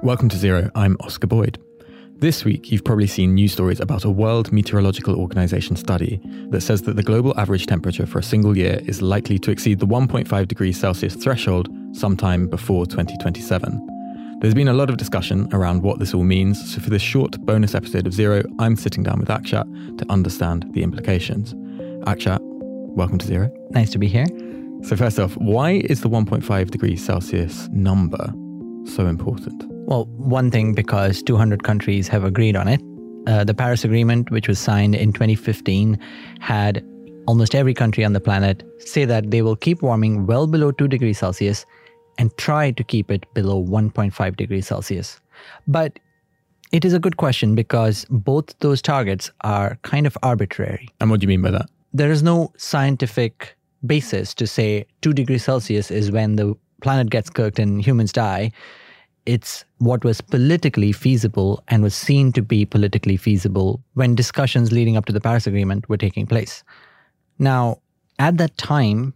Welcome to Zero. I'm Oscar Boyd. This week, you've probably seen news stories about a World Meteorological Organization study that says that the global average temperature for a single year is likely to exceed the 1.5 degrees Celsius threshold sometime before 2027. There's been a lot of discussion around what this all means, so for this short bonus episode of Zero, I'm sitting down with Akshat to understand the implications. Akshat, welcome to Zero. Nice to be here. So, first off, why is the 1.5 degrees Celsius number so important? Well, one thing because 200 countries have agreed on it. Uh, the Paris Agreement, which was signed in 2015, had almost every country on the planet say that they will keep warming well below 2 degrees Celsius and try to keep it below 1.5 degrees Celsius. But it is a good question because both those targets are kind of arbitrary. And what do you mean by that? There is no scientific basis to say 2 degrees Celsius is when the planet gets cooked and humans die it's what was politically feasible and was seen to be politically feasible when discussions leading up to the Paris Agreement were taking place. Now, at that time,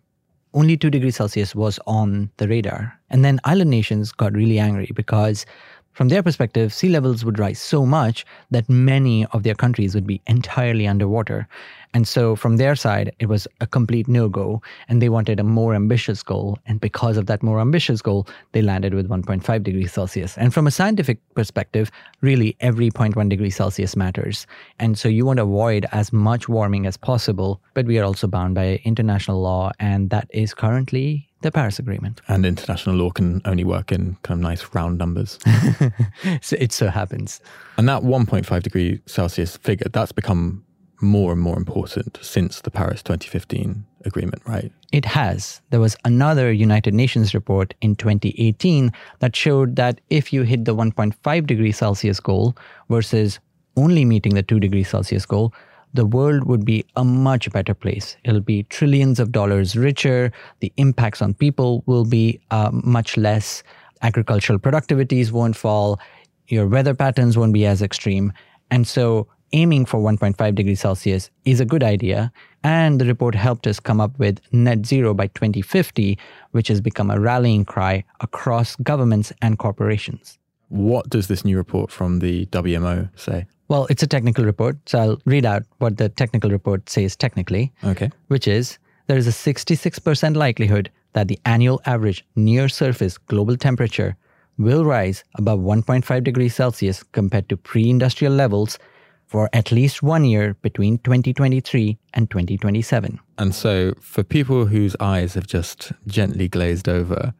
only 2 degrees Celsius was on the radar. And then island nations got really angry because from their perspective, sea levels would rise so much that many of their countries would be entirely underwater. And so, from their side, it was a complete no go, and they wanted a more ambitious goal. And because of that more ambitious goal, they landed with 1.5 degrees Celsius. And from a scientific perspective, really every 0.1 degree Celsius matters. And so, you want to avoid as much warming as possible, but we are also bound by international law, and that is currently the Paris Agreement. And international law can only work in kind of nice round numbers. so it so happens. And that 1.5 degree Celsius figure, that's become more and more important since the Paris 2015 agreement, right? It has. There was another United Nations report in 2018 that showed that if you hit the 1.5 degree Celsius goal versus only meeting the 2 degree Celsius goal, the world would be a much better place. It'll be trillions of dollars richer. The impacts on people will be uh, much less. Agricultural productivities won't fall. Your weather patterns won't be as extreme. And so, aiming for 1.5 degrees Celsius is a good idea. And the report helped us come up with net zero by 2050, which has become a rallying cry across governments and corporations. What does this new report from the WMO say? Well, it's a technical report, so I'll read out what the technical report says technically. Okay. Which is there is a 66% likelihood that the annual average near surface global temperature will rise above 1.5 degrees Celsius compared to pre industrial levels for at least one year between 2023 and 2027. And so, for people whose eyes have just gently glazed over,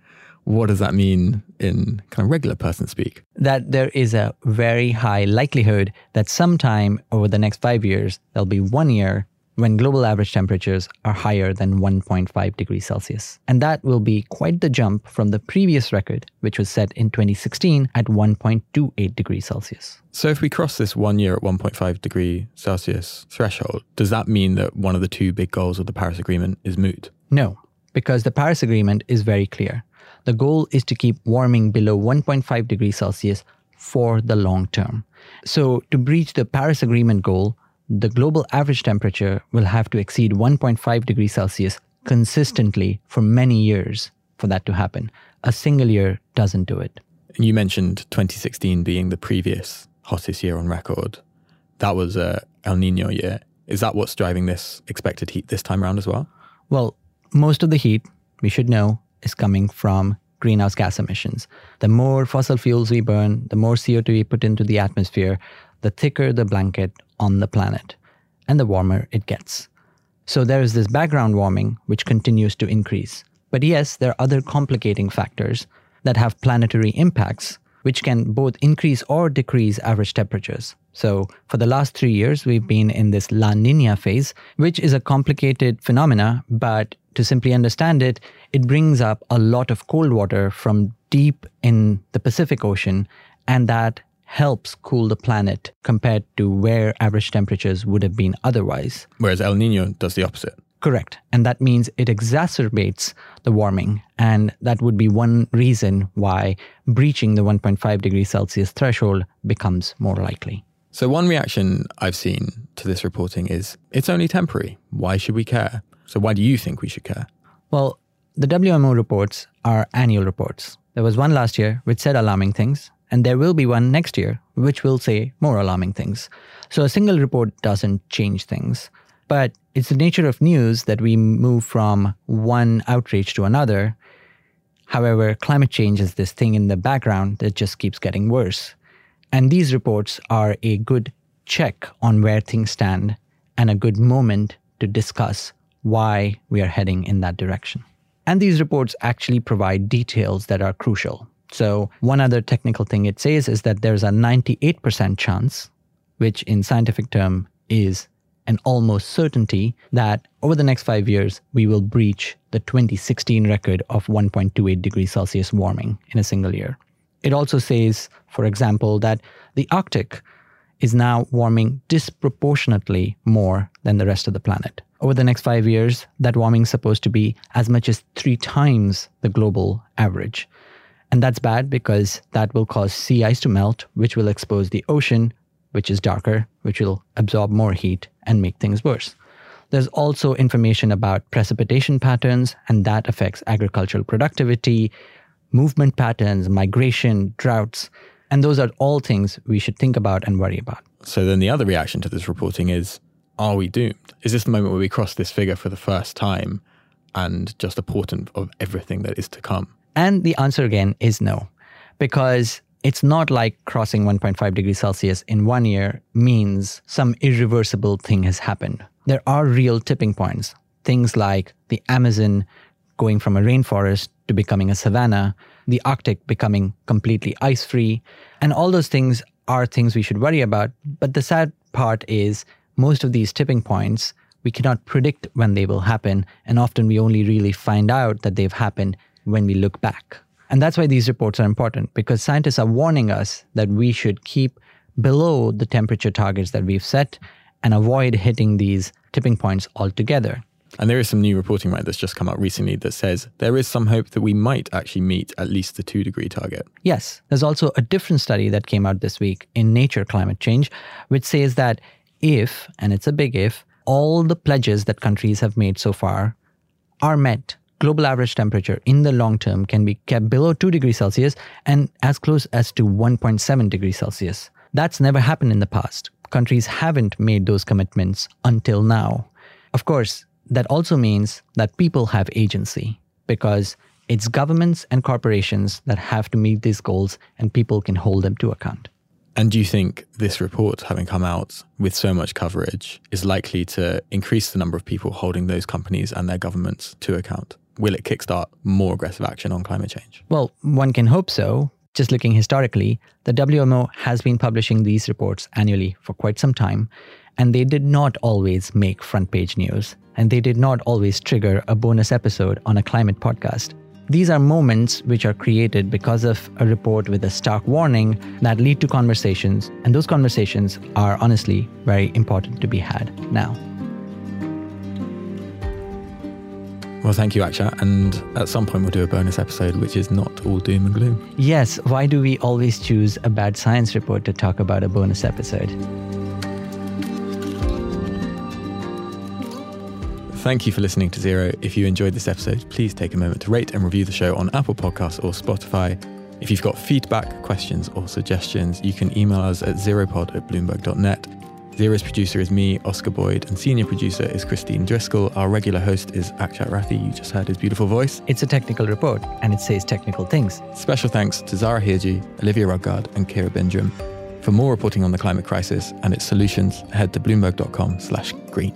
what does that mean in kind of regular person speak? That there is a very high likelihood that sometime over the next five years, there'll be one year when global average temperatures are higher than 1.5 degrees Celsius. And that will be quite the jump from the previous record, which was set in 2016 at 1.28 degrees Celsius. So, if we cross this one year at 1.5 degree Celsius threshold, does that mean that one of the two big goals of the Paris Agreement is moot? No, because the Paris Agreement is very clear the goal is to keep warming below 1.5 degrees Celsius for the long term. So, to breach the Paris Agreement goal, the global average temperature will have to exceed 1.5 degrees Celsius consistently for many years for that to happen. A single year doesn't do it. You mentioned 2016 being the previous hottest year on record. That was a El Nino year. Is that what's driving this expected heat this time around as well? Well, most of the heat, we should know, is coming from greenhouse gas emissions. The more fossil fuels we burn, the more CO2 we put into the atmosphere, the thicker the blanket on the planet, and the warmer it gets. So there is this background warming which continues to increase. But yes, there are other complicating factors that have planetary impacts which can both increase or decrease average temperatures. So, for the last three years, we've been in this La Nina phase, which is a complicated phenomena, but to simply understand it, it brings up a lot of cold water from deep in the Pacific Ocean, and that helps cool the planet compared to where average temperatures would have been otherwise. Whereas El Nino does the opposite. Correct. And that means it exacerbates the warming. And that would be one reason why breaching the 1.5 degrees Celsius threshold becomes more likely. So, one reaction I've seen to this reporting is it's only temporary. Why should we care? So, why do you think we should care? Well, the WMO reports are annual reports. There was one last year which said alarming things, And there will be one next year, which will say more alarming things. So a single report doesn't change things. But it's the nature of news that we move from one outrage to another. However, climate change is this thing in the background that just keeps getting worse. And these reports are a good check on where things stand and a good moment to discuss why we are heading in that direction. And these reports actually provide details that are crucial. So, one other technical thing it says is that there's a 98% chance, which in scientific term is an almost certainty that over the next five years, we will breach the 2016 record of 1.28 degrees Celsius warming in a single year. It also says, for example, that the Arctic is now warming disproportionately more than the rest of the planet. Over the next five years, that warming is supposed to be as much as three times the global average. And that's bad because that will cause sea ice to melt, which will expose the ocean, which is darker, which will absorb more heat and make things worse. There's also information about precipitation patterns, and that affects agricultural productivity, movement patterns, migration, droughts, and those are all things we should think about and worry about. So then the other reaction to this reporting is are we doomed? Is this the moment where we cross this figure for the first time and just a portent of everything that is to come? And the answer again is no, because it's not like crossing 1.5 degrees Celsius in one year means some irreversible thing has happened. There are real tipping points, things like the Amazon going from a rainforest to becoming a savanna, the Arctic becoming completely ice free. And all those things are things we should worry about. But the sad part is most of these tipping points, we cannot predict when they will happen. And often we only really find out that they've happened when we look back. And that's why these reports are important because scientists are warning us that we should keep below the temperature targets that we've set and avoid hitting these tipping points altogether. And there is some new reporting right that's just come out recently that says there is some hope that we might actually meet at least the two degree target. Yes, there's also a different study that came out this week in Nature Climate Change, which says that if, and it's a big if, all the pledges that countries have made so far are met, global average temperature in the long term can be kept below 2 degrees Celsius and as close as to 1.7 degrees Celsius. That's never happened in the past. Countries haven't made those commitments until now. Of course, that also means that people have agency because it's governments and corporations that have to meet these goals and people can hold them to account. And do you think this report, having come out with so much coverage, is likely to increase the number of people holding those companies and their governments to account? Will it kickstart more aggressive action on climate change? Well, one can hope so. Just looking historically, the WMO has been publishing these reports annually for quite some time, and they did not always make front page news and they did not always trigger a bonus episode on a climate podcast. These are moments which are created because of a report with a stark warning that lead to conversations, and those conversations are honestly very important to be had now. Well, thank you, Akshat. And at some point, we'll do a bonus episode which is not all doom and gloom. Yes, why do we always choose a bad science report to talk about a bonus episode? Thank you for listening to Zero. If you enjoyed this episode, please take a moment to rate and review the show on Apple Podcasts or Spotify. If you've got feedback, questions, or suggestions, you can email us at zeropod at bloomberg.net. Zero's producer is me, Oscar Boyd, and senior producer is Christine Driscoll. Our regular host is Akshat Rathi. You just heard his beautiful voice. It's a technical report, and it says technical things. Special thanks to Zahra Hirji, Olivia Rudgard, and Kira Bindrim. For more reporting on the climate crisis and its solutions, head to bloomberg.com slash green.